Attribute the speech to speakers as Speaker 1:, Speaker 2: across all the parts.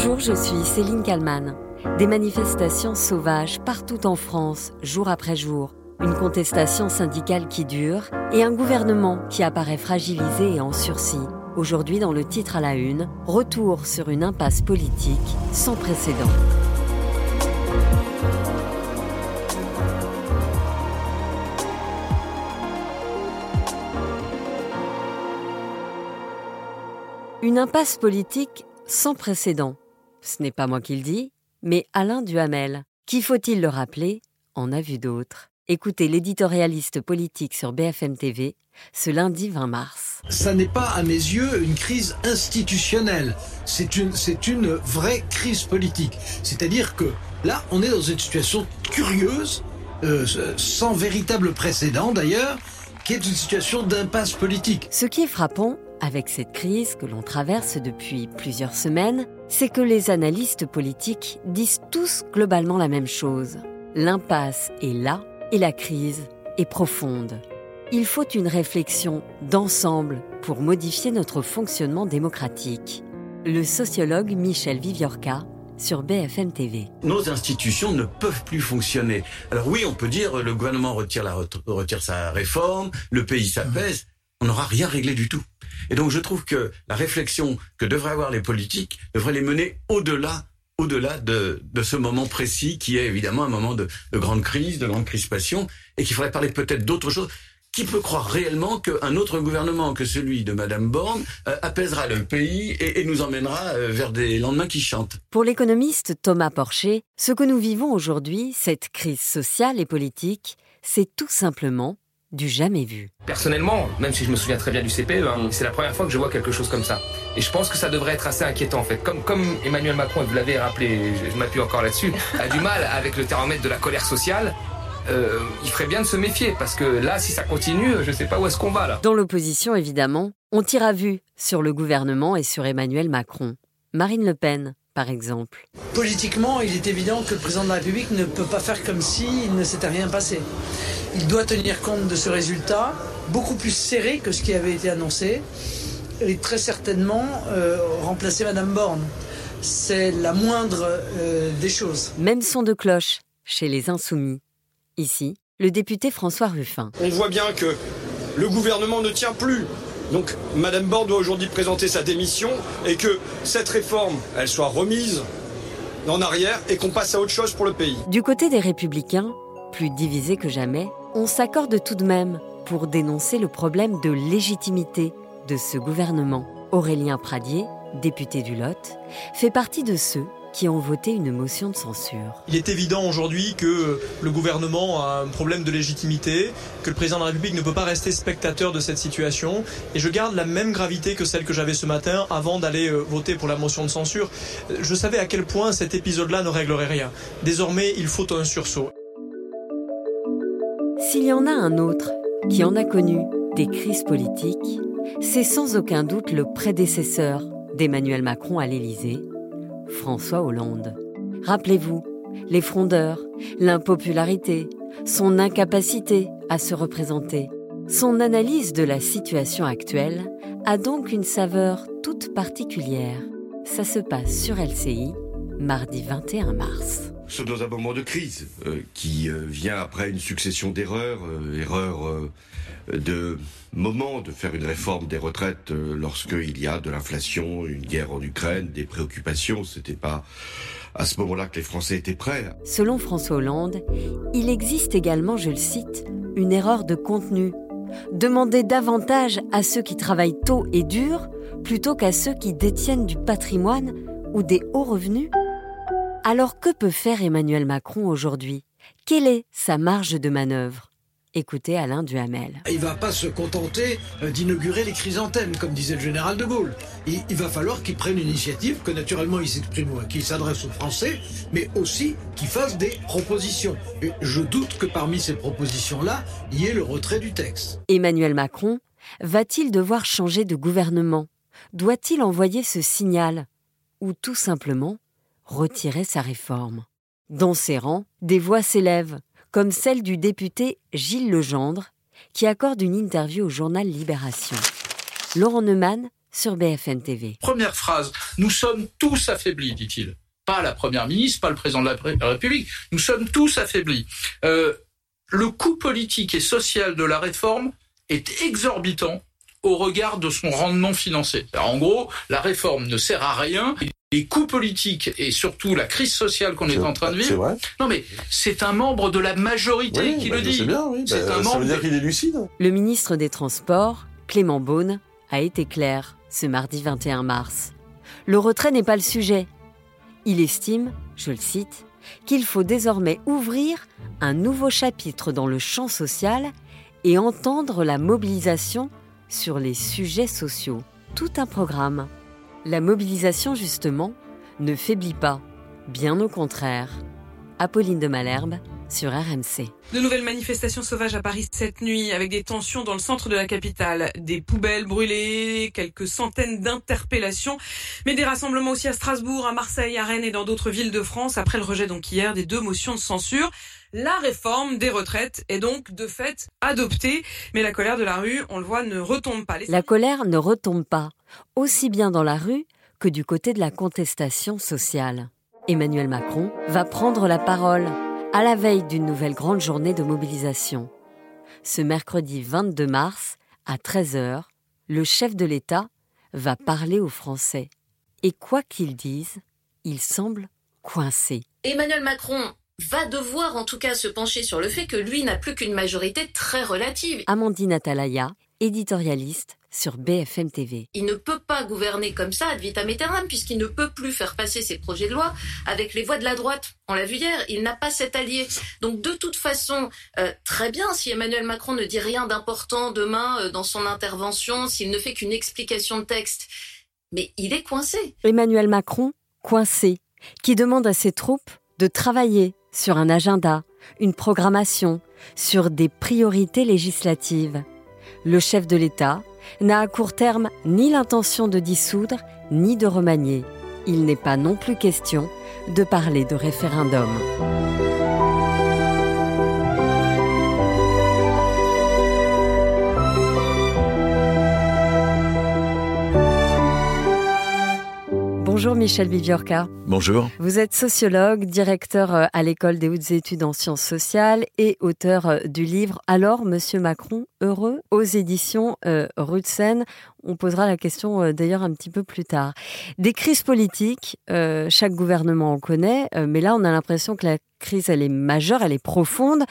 Speaker 1: Bonjour, je suis Céline Kalman. Des manifestations sauvages partout en France, jour après jour. Une contestation syndicale qui dure et un gouvernement qui apparaît fragilisé et en sursis. Aujourd'hui, dans le titre à la une, retour sur une impasse politique sans précédent. Une impasse politique sans précédent. Ce n'est pas moi qui le dis, mais Alain Duhamel. Qui faut-il le rappeler? En a vu d'autres. Écoutez l'éditorialiste politique sur BFM TV ce lundi 20 mars.
Speaker 2: Ça n'est pas à mes yeux une crise institutionnelle, c'est une, c'est une vraie crise politique. C'est-à-dire que là, on est dans une situation curieuse, euh, sans véritable précédent d'ailleurs, qui est une situation d'impasse politique.
Speaker 1: Ce qui est frappant, avec cette crise que l'on traverse depuis plusieurs semaines, c'est que les analystes politiques disent tous globalement la même chose. L'impasse est là et la crise est profonde. Il faut une réflexion d'ensemble pour modifier notre fonctionnement démocratique. Le sociologue Michel Viviorca sur BFM TV.
Speaker 3: Nos institutions ne peuvent plus fonctionner. Alors oui, on peut dire le gouvernement retire, retire sa réforme, le pays s'apaise. On n'aura rien réglé du tout. Et donc je trouve que la réflexion que devraient avoir les politiques devrait les mener au-delà au-delà de, ce moment précis qui est évidemment un moment de, de grande crise, de grande crispation, et qu'il faudrait parler peut-être d'autre chose. Qui peut croire réellement qu'un autre gouvernement que celui de Madame Borne euh, apaisera le pays et, et nous emmènera euh, vers des lendemains qui chantent?
Speaker 1: Pour l'économiste Thomas Porcher, ce que nous vivons aujourd'hui, cette crise sociale et politique, c'est tout simplement du jamais vu.
Speaker 4: Personnellement, même si je me souviens très bien du CPE, hein, c'est la première fois que je vois quelque chose comme ça. Et je pense que ça devrait être assez inquiétant en fait. Comme, comme Emmanuel Macron, et vous l'avez rappelé, je, je m'appuie encore là-dessus, a du mal avec le thermomètre de la colère sociale. Euh, il ferait bien de se méfier parce que là, si ça continue, je ne sais pas où est-ce qu'on va là.
Speaker 1: Dans l'opposition, évidemment, on tire à vue sur le gouvernement et sur Emmanuel Macron. Marine Le Pen, par exemple.
Speaker 5: Politiquement, il est évident que le président de la République ne peut pas faire comme s'il ne s'était rien passé. Il doit tenir compte de ce résultat, beaucoup plus serré que ce qui avait été annoncé, et très certainement euh, remplacer Madame Borne. C'est la moindre euh, des choses.
Speaker 1: Même son de cloche chez les Insoumis. Ici, le député François Ruffin.
Speaker 6: On voit bien que le gouvernement ne tient plus. Donc Madame Borne doit aujourd'hui présenter sa démission et que cette réforme, elle soit remise en arrière et qu'on passe à autre chose pour le pays.
Speaker 1: Du côté des républicains, plus divisés que jamais, on s'accorde tout de même pour dénoncer le problème de légitimité de ce gouvernement. Aurélien Pradier, député du Lot, fait partie de ceux qui ont voté une motion de censure.
Speaker 7: Il est évident aujourd'hui que le gouvernement a un problème de légitimité, que le président de la République ne peut pas rester spectateur de cette situation, et je garde la même gravité que celle que j'avais ce matin avant d'aller voter pour la motion de censure. Je savais à quel point cet épisode-là ne réglerait rien. Désormais, il faut un sursaut.
Speaker 1: S'il y en a un autre qui en a connu des crises politiques, c'est sans aucun doute le prédécesseur d'Emmanuel Macron à l'Élysée, François Hollande. Rappelez-vous, les frondeurs, l'impopularité, son incapacité à se représenter. Son analyse de la situation actuelle a donc une saveur toute particulière. Ça se passe sur LCI, mardi 21 mars.
Speaker 8: Ce dans un moment de crise euh, qui euh, vient après une succession d'erreurs, euh, erreurs de moment de faire une réforme des retraites lorsqu'il y a de l'inflation, une guerre en Ukraine, des préoccupations. C'était pas à ce moment-là que les Français étaient prêts.
Speaker 1: Selon François Hollande, il existe également, je le cite, une erreur de contenu. Demander davantage à ceux qui travaillent tôt et dur plutôt qu'à ceux qui détiennent du patrimoine ou des hauts revenus Alors que peut faire Emmanuel Macron aujourd'hui? Quelle est sa marge de manœuvre? Écoutez Alain Duhamel.
Speaker 2: Il ne va pas se contenter euh, d'inaugurer les chrysanthèmes, comme disait le général de Gaulle. Il, il va falloir qu'il prenne une initiative, que naturellement il s'exprime, qu'il s'adresse aux Français, mais aussi qu'il fasse des propositions. Et je doute que parmi ces propositions-là, il y ait le retrait du texte.
Speaker 1: Emmanuel Macron va-t-il devoir changer de gouvernement? Doit-il envoyer ce signal? Ou tout simplement retirer sa réforme Dans ses rangs, des voix s'élèvent comme celle du député Gilles Legendre, qui accorde une interview au journal Libération. Laurent Neumann sur BFM TV.
Speaker 9: Première phrase, nous sommes tous affaiblis, dit-il. Pas la Première ministre, pas le président de la République, nous sommes tous affaiblis. Euh, le coût politique et social de la réforme est exorbitant au regard de son rendement financier. Alors, en gros, la réforme ne sert à rien. Les coûts politiques et surtout la crise sociale qu'on est, en train de vivre.
Speaker 10: Vrai.
Speaker 9: Non, mais c'est un membre de la majorité qui
Speaker 10: bah,
Speaker 9: le dit.
Speaker 10: Bien, oui.
Speaker 9: C'est
Speaker 10: bah,
Speaker 9: un
Speaker 10: ça
Speaker 9: membre.
Speaker 10: veut dire qu'il est lucide.
Speaker 1: Le ministre des Transports, Clément Beaune, a été clair ce mardi 21 mars. Le retrait n'est pas le sujet. Il estime, je le cite, qu'il faut désormais ouvrir un nouveau chapitre dans le champ social et entendre la mobilisation sur les sujets sociaux. Tout un programme. La mobilisation, justement, ne faiblit pas, bien au contraire. Apolline de Malherbe sur RMC.
Speaker 11: De nouvelles manifestations sauvages à Paris cette nuit avec des tensions dans le centre de la capitale, des poubelles brûlées, quelques centaines d'interpellations, mais des rassemblements aussi à Strasbourg, à Marseille, à Rennes et dans d'autres villes de France après le rejet donc hier des deux motions de censure. La réforme des retraites est donc de fait adoptée, mais la colère de la rue, on le voit, ne retombe pas.
Speaker 1: La colère ne retombe pas, aussi bien dans la rue que du côté de la contestation sociale. Emmanuel Macron va prendre la parole à la veille d'une nouvelle grande journée de mobilisation. Ce mercredi 22 mars, à 13h, le chef de l'État va parler aux Français. Et quoi qu'il dise, il semble coincé.
Speaker 12: Emmanuel Macron va devoir en tout cas se pencher sur le fait que lui n'a plus qu'une majorité très relative.
Speaker 1: Amandine Atalaya, éditorialiste sur BFM TV.
Speaker 12: Il ne peut pas gouverner comme ça ad vitam aeternam puisqu'il ne peut plus faire passer ses projets de loi avec les voix de la droite. On l'a vu hier, il n'a pas cet allié. Donc de toute façon, euh, très bien si Emmanuel Macron ne dit rien d'important demain euh, dans son intervention, s'il ne fait qu'une explication de texte. Mais il est coincé.
Speaker 1: Emmanuel Macron, coincé, qui demande à ses troupes de travailler sur un agenda, une programmation, sur des priorités législatives. Le chef de l'État n'a à court terme ni l'intention de dissoudre ni de remanier. Il n'est pas non plus question de parler de référendum. Bonjour Michel Viviorca.
Speaker 10: Bonjour.
Speaker 1: Vous êtes sociologue, directeur euh, à l'école des hautes études en sciences sociales et auteur euh, du livre Alors Monsieur Macron heureux aux éditions euh, Seine. On posera la question euh, d'ailleurs un petit peu plus tard. Des crises politiques, euh, chaque gouvernement en connaît, mais là on a l'impression que la crise elle est majeure, elle est profonde,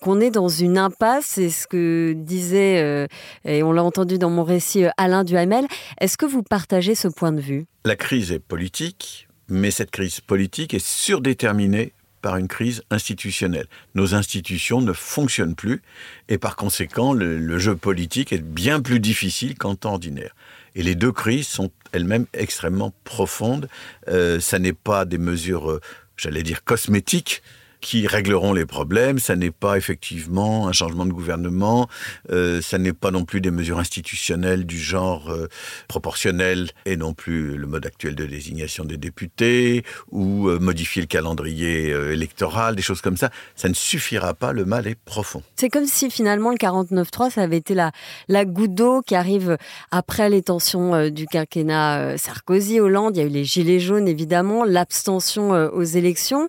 Speaker 1: qu'on est dans une impasse. C'est ce que disait, et on l'a entendu dans mon récit, Alain Duhamel. Est-ce que vous partagez ce point de vue?
Speaker 10: La crise est politique, mais cette crise politique est surdéterminée par une crise institutionnelle. Nos institutions ne fonctionnent plus et par conséquent, le, jeu politique est bien plus difficile qu'en temps ordinaire. Et les deux crises sont elles-mêmes extrêmement profondes. Euh, ça n'est pas des mesures, euh, j'allais dire, cosmétiques qui régleront les problèmes. Ça n'est pas effectivement un changement de gouvernement. Euh, ça n'est pas non plus des mesures institutionnelles du genre euh, proportionnel et non plus le mode actuel de désignation des députés ou euh, modifier le calendrier euh, électoral, des choses comme ça. Ça ne suffira pas. Le mal est profond.
Speaker 1: C'est comme si finalement le 49-3, ça avait été la, la goutte d'eau qui arrive après les tensions euh, du quinquennat euh, Sarkozy-Hollande. Il y a eu les gilets jaunes, évidemment, l'abstention aux élections.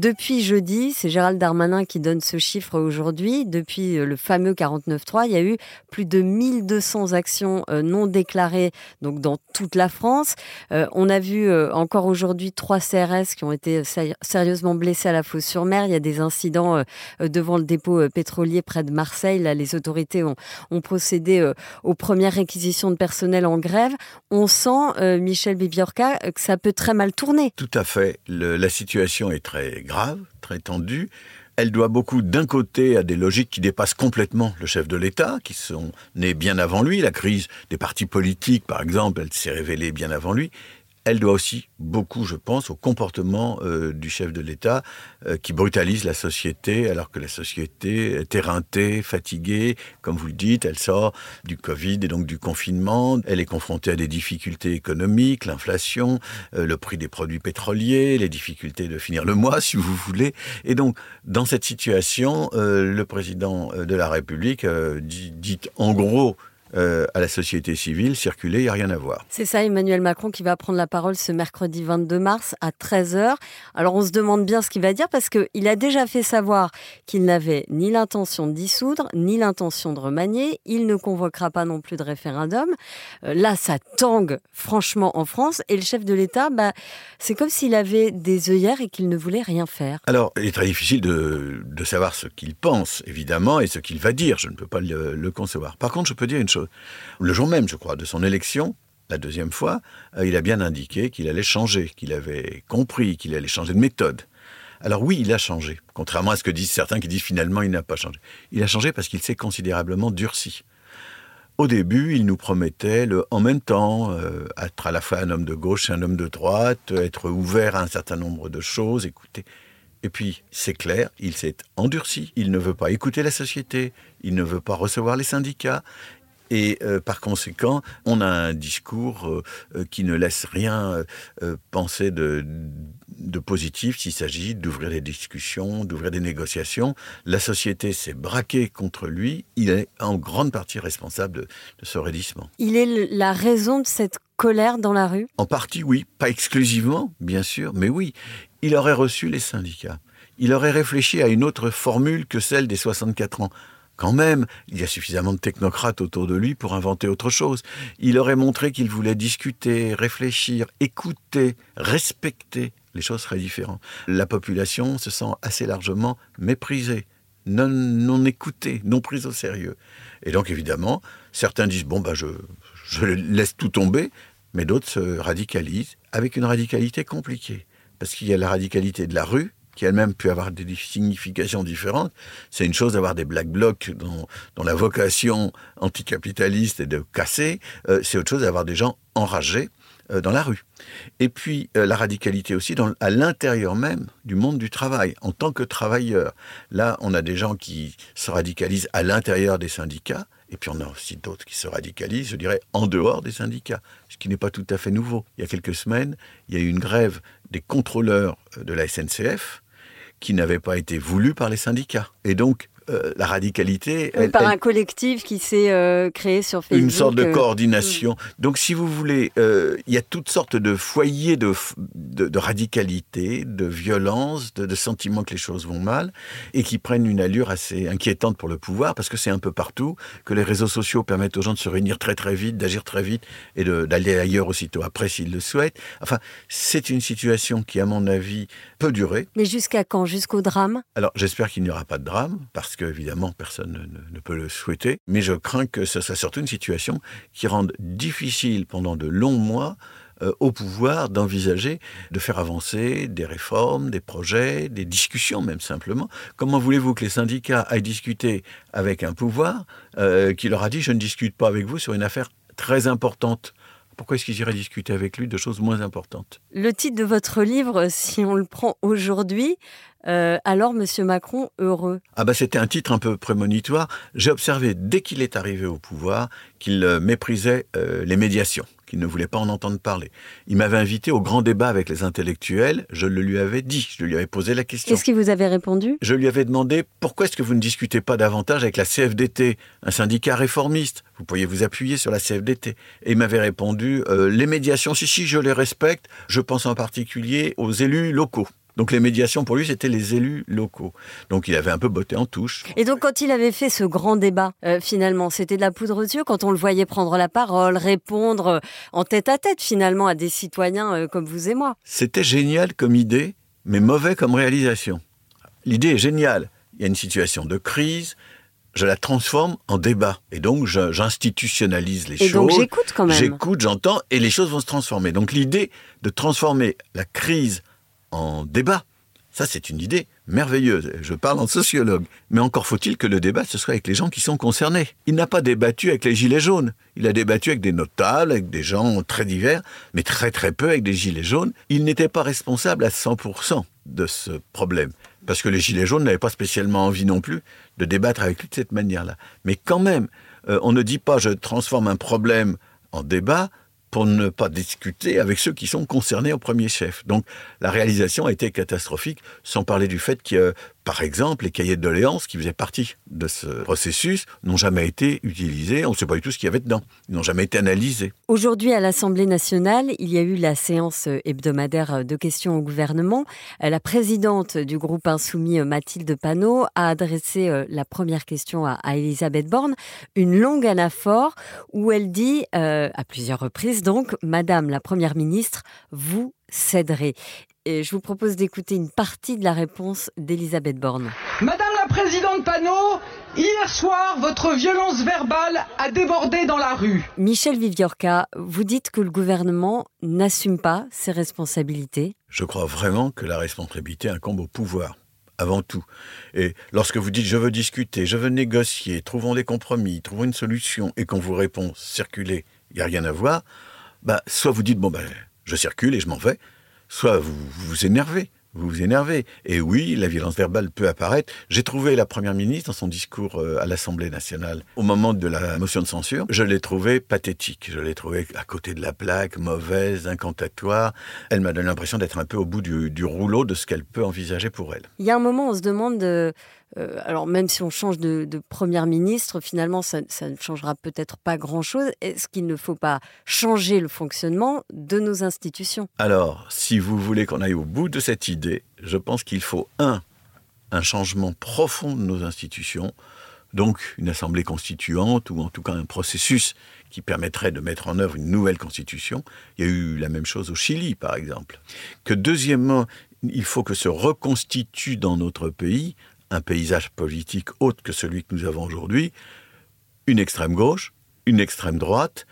Speaker 1: Depuis jeudi, c'est Gérald Darmanin qui donne ce chiffre aujourd'hui. Depuis euh, le fameux 49-3, il y a eu plus de 1200 actions euh, non déclarées donc dans toute la France. Euh, on a vu encore aujourd'hui trois CRS qui ont été sé- sérieusement blessés à la fosse sur mer. Il y a des incidents devant le dépôt pétrolier près de Marseille. Là, les autorités ont, procédé aux premières réquisitions de personnel en grève. On sent, Michel Biviorca, euh, que ça peut très mal tourner.
Speaker 10: Tout à fait. La situation est très grave, très tendue. Elle doit beaucoup d'un côté à des logiques qui dépassent complètement le chef de l'État, qui sont nées bien avant lui. La crise des partis politiques, par exemple, elle s'est révélée bien avant lui. Elle doit aussi beaucoup, je pense, au comportement euh, du chef de l'État euh, qui brutalise la société alors que la société est éreintée, fatiguée. Comme vous le dites, elle sort du Covid et donc du confinement. Elle est confrontée à des difficultés économiques, l'inflation, euh, le prix des produits pétroliers, les difficultés de finir le mois, si vous voulez. Et donc, dans cette situation, le président de la République dit en gros euh, à la société civile, circuler, il n'y a rien à voir.
Speaker 1: C'est ça, Emmanuel Macron qui va prendre la parole ce mercredi 22 mars à 13h. Alors on se demande bien ce qu'il va dire parce qu'il a déjà fait savoir qu'il n'avait ni l'intention de dissoudre, ni l'intention de remanier. Il ne convoquera pas non plus de référendum. Euh, là, ça tangue franchement en France et le chef de l'État, bah, c'est comme s'il avait des œillères et qu'il ne voulait rien faire.
Speaker 10: Alors, il est très difficile de, de savoir ce qu'il pense, évidemment, et ce qu'il va dire. Je ne peux pas le, le concevoir. Par contre, je peux dire une chose. Le jour même, je crois, de son élection, la deuxième fois, euh, il a bien indiqué qu'il allait changer, qu'il avait compris, qu'il allait changer de méthode. Alors oui, il a changé, contrairement à ce que disent certains qui disent finalement il n'a pas changé. Il a changé parce qu'il s'est considérablement durci. Au début, il nous promettait en même temps, euh, être à la fois un homme de gauche et un homme de droite, être ouvert à un certain nombre de choses, écouter. Et puis, c'est clair, il s'est endurci. Il ne veut pas écouter la société, il ne veut pas recevoir les syndicats, et euh, par conséquent, on a un discours euh, euh, qui ne laisse rien euh, penser de, de positif s'il s'agit d'ouvrir des discussions, d'ouvrir des négociations. La société s'est braquée contre lui. Il est en grande partie responsable de, de ce raidissement.
Speaker 1: Il est la raison de cette colère dans la rue?
Speaker 10: En partie, oui. Pas exclusivement, bien sûr, mais oui. Il aurait reçu les syndicats. Il aurait réfléchi à une autre formule que celle des 64 ans. Quand même, il y a suffisamment de technocrates autour de lui pour inventer autre chose. Il aurait montré qu'il voulait discuter, réfléchir, écouter, respecter. Les choses seraient différentes. La population se sent assez largement méprisée, non, non écoutée, non prise au sérieux. Et donc, évidemment, certains disent, bon, ben, je, je laisse tout tomber, mais d'autres se radicalisent avec une radicalité compliquée. Parce qu'il y a la radicalité de la rue, qui elle-même peut avoir des significations différentes. C'est une chose d'avoir des black blocs dont, la vocation anticapitaliste est de casser. Euh, c'est autre chose d'avoir des gens enragés euh, dans la rue. Et puis euh, la radicalité aussi à l'intérieur même du monde du travail, en tant que travailleur. Là, on a des gens qui se radicalisent à l'intérieur des syndicats, et puis on a aussi d'autres qui se radicalisent, je dirais, en dehors des syndicats, ce qui n'est pas tout à fait nouveau. Il y a quelques semaines, il y a eu une grève des contrôleurs de la SNCF qui n'avait pas été voulue par les syndicats. Et donc, euh, la radicalité...
Speaker 1: Oui,
Speaker 10: elle-
Speaker 1: Par
Speaker 10: elle-
Speaker 1: un collectif qui s'est euh, créé sur Facebook.
Speaker 10: une sorte de
Speaker 1: euh,
Speaker 10: coordination. Donc, si vous voulez, il y a toutes sortes de foyers de, de, de radicalité, de violence, de, de sentiments que les choses vont mal, et qui prennent une allure assez inquiétante pour le pouvoir, parce que c'est un peu partout, que les réseaux sociaux permettent aux gens de se réunir très très vite, d'agir très vite, et d'aller ailleurs aussitôt après s'ils le souhaitent. Enfin, c'est une situation qui, à mon avis, peut durer.
Speaker 1: Mais jusqu'à quand? Jusqu'au drame?
Speaker 10: Alors j'espère qu'il n'y aura pas de drame, parce que évidemment personne ne, peut le souhaiter, mais je crains que ce soit surtout une situation qui rende difficile pendant de longs mois euh, au pouvoir d'envisager de faire avancer des réformes, des projets, des discussions même simplement. Comment voulez-vous que les syndicats aillent discuter avec un pouvoir euh, qui leur a dit je ne discute pas avec vous sur une affaire très importante? Pourquoi est-ce qu'ils iraient discuter avec lui de choses moins importantes?
Speaker 1: Le titre de votre livre, si on le prend aujourd'hui, euh, alors Monsieur Macron heureux.
Speaker 10: Ah bah c'était un titre un peu prémonitoire. J'ai observé dès qu'il est arrivé au pouvoir qu'il euh, méprisait euh, les médiations, qu'il ne voulait pas en entendre parler. Il m'avait invité au grand débat avec les intellectuels, je le lui avais dit, je lui avais posé la question.
Speaker 1: Qu'est-ce qui vous avez répondu?
Speaker 10: Je lui avais demandé pourquoi est-ce que vous ne discutez pas davantage avec la CFDT, un syndicat réformiste Vous pourriez vous appuyer sur la CFDT. Et il m'avait répondu euh, les médiations, si si, je les respecte. Je pense en particulier aux élus locaux. Donc les médiations pour lui, c'était les élus locaux. Donc il avait un peu botté en touche.
Speaker 1: Et donc quand il avait fait ce grand débat, euh, finalement, c'était de la poudre aux yeux quand on le voyait prendre la parole, répondre euh, en tête à tête finalement à des citoyens euh, comme vous et moi.
Speaker 10: C'était génial comme idée, mais mauvais comme réalisation. L'idée est géniale. Il y a une situation de crise, je la transforme en débat. Et donc, j'institutionnalise les
Speaker 1: Et
Speaker 10: choses.
Speaker 1: donc j'écoute quand même.
Speaker 10: J'écoute, j'entends, et les choses vont se transformer. Donc, l'idée de transformer la crise en débat, ça, c'est une idée merveilleuse. Je parle en sociologue. Mais encore faut-il que le débat, ce soit avec les gens qui sont concernés. Il n'a pas débattu avec les gilets jaunes. Il a débattu avec des notables, avec des gens très divers, mais très très peu avec des gilets jaunes. Il n'était pas responsable à 100% de ce problème. Parce que les gilets jaunes n'avaient pas spécialement envie non plus de débattre avec lui de cette manière-là. Mais quand même, euh, on ne dit pas je transforme un problème en débat pour ne pas discuter avec ceux qui sont concernés au premier chef. Donc la réalisation a été catastrophique, sans parler du fait que par exemple, les cahiers de doléances qui faisaient partie de ce processus n'ont jamais été utilisés. On ne sait pas du tout ce qu'il y avait dedans. Ils n'ont jamais été analysés.
Speaker 1: Aujourd'hui, à l'Assemblée nationale, il y a eu la séance hebdomadaire de questions au gouvernement. La présidente du groupe insoumis, Mathilde Panot, a adressé la première question à, Elisabeth Borne, une longue anaphore où elle dit, euh, à plusieurs reprises donc, Madame la Première ministre, vous céderez. Et je vous propose d'écouter une partie de la réponse d'Elisabeth Borne.
Speaker 13: Madame la Présidente Panot, hier soir, votre violence verbale a débordé dans la rue.
Speaker 1: Michel Viviorca, vous dites que le gouvernement n'assume pas ses responsabilités.
Speaker 10: Je crois vraiment que la responsabilité incombe au pouvoir avant tout. Et lorsque vous dites je veux discuter, je veux négocier, trouvons des compromis, trouvons une solution, et qu'on vous répond circuler, il n'y a rien à voir, bah, soit vous dites bon ben je circule et je m'en vais, soit vous vous énervez. Vous vous énervez. Et oui, la violence verbale peut apparaître. J'ai trouvé la première ministre dans son discours euh, à l'Assemblée nationale au moment de la motion de censure. Je l'ai trouvée pathétique. Je l'ai trouvée à côté de la plaque, mauvaise, incantatoire. Elle m'a donné l'impression d'être un peu au bout du, du, rouleau de ce qu'elle peut envisager pour elle.
Speaker 1: Il y a un moment, on se demande de, euh, alors même si on change de, de première ministre, finalement, ça, ça ne changera peut-être pas grand-chose. Est-ce qu'il ne faut pas changer le fonctionnement de nos institutions?
Speaker 10: Alors, si vous voulez qu'on aille au bout de cette idée, je pense qu'il faut, un, un changement profond de nos institutions, donc une assemblée constituante ou en tout cas un processus qui permettrait de mettre en œuvre une nouvelle constitution. Il y a eu la même chose au Chili, par exemple. Que deuxièmement, il faut que se reconstitue dans notre pays un paysage politique autre que celui que nous avons aujourd'hui, une extrême gauche, une extrême droite,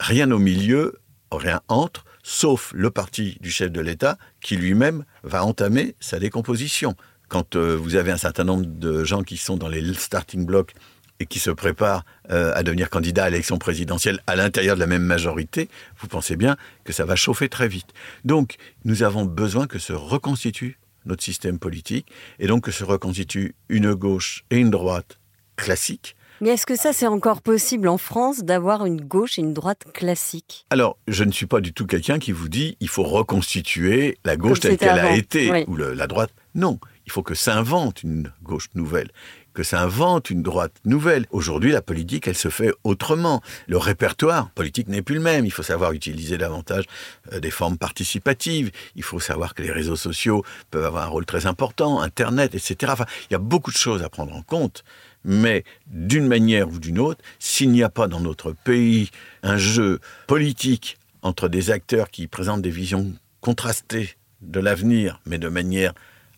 Speaker 10: rien au milieu, rien entre, sauf le parti du chef de l'État qui lui-même va entamer sa décomposition. Quand euh, vous avez un certain nombre de gens qui sont dans les starting blocks et qui se préparent euh, à devenir candidats à l'élection présidentielle à l'intérieur de la même majorité, vous pensez bien que ça va chauffer très vite. Donc, nous avons besoin que se reconstitue notre système politique, et donc que se reconstitue une gauche et une droite classique.
Speaker 1: Mais est-ce que ça, c'est encore possible en France d'avoir une gauche et une droite classique
Speaker 10: Alors, je ne suis pas du tout quelqu'un qui vous dit il faut reconstituer la gauche Comme telle qu'elle a été, oui. ou le, la droite. Non, il faut que s'invente une gauche nouvelle que ça invente une droite nouvelle. Aujourd'hui, la politique, elle se fait autrement. Le répertoire politique n'est plus le même. Il faut savoir utiliser davantage euh, des formes participatives. Il faut savoir que les réseaux sociaux peuvent avoir un rôle très important, Internet, etc. Il y a beaucoup de choses à prendre en compte. Mais d'une manière ou d'une autre, s'il n'y a pas dans notre pays un jeu politique entre des acteurs qui présentent des visions contrastées de l'avenir, mais de manière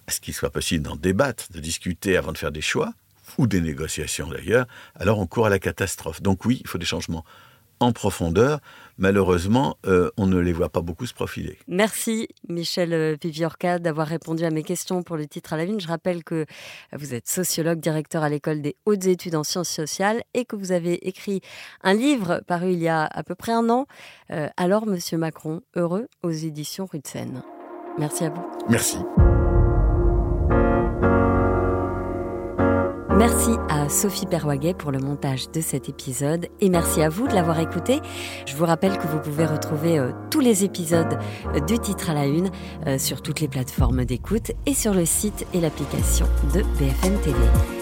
Speaker 10: à ce qu'il soit possible d'en débattre, de discuter avant de faire des choix, ou des négociations d'ailleurs, alors on court à la catastrophe. Donc oui, il faut des changements en profondeur. Malheureusement, euh, on ne les voit pas beaucoup se profiler.
Speaker 1: Merci Michel Viviorca d'avoir répondu à mes questions pour le titre à la une. Je rappelle que vous êtes sociologue, directeur à l'école des hautes études en sciences sociales et que vous avez écrit un livre paru il y a à peu près un an, euh, Alors Monsieur Macron, heureux aux éditions Rue de Seine. Merci à vous.
Speaker 10: Merci.
Speaker 1: Merci à Sophie Perwaguet pour le montage de cet épisode et merci à vous de l'avoir écouté. Je vous rappelle que vous pouvez retrouver euh, tous les épisodes euh, du titre à la une euh, sur toutes les plateformes d'écoute et sur le site et l'application de BFM TV.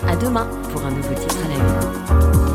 Speaker 1: À demain pour un nouveau titre à la une.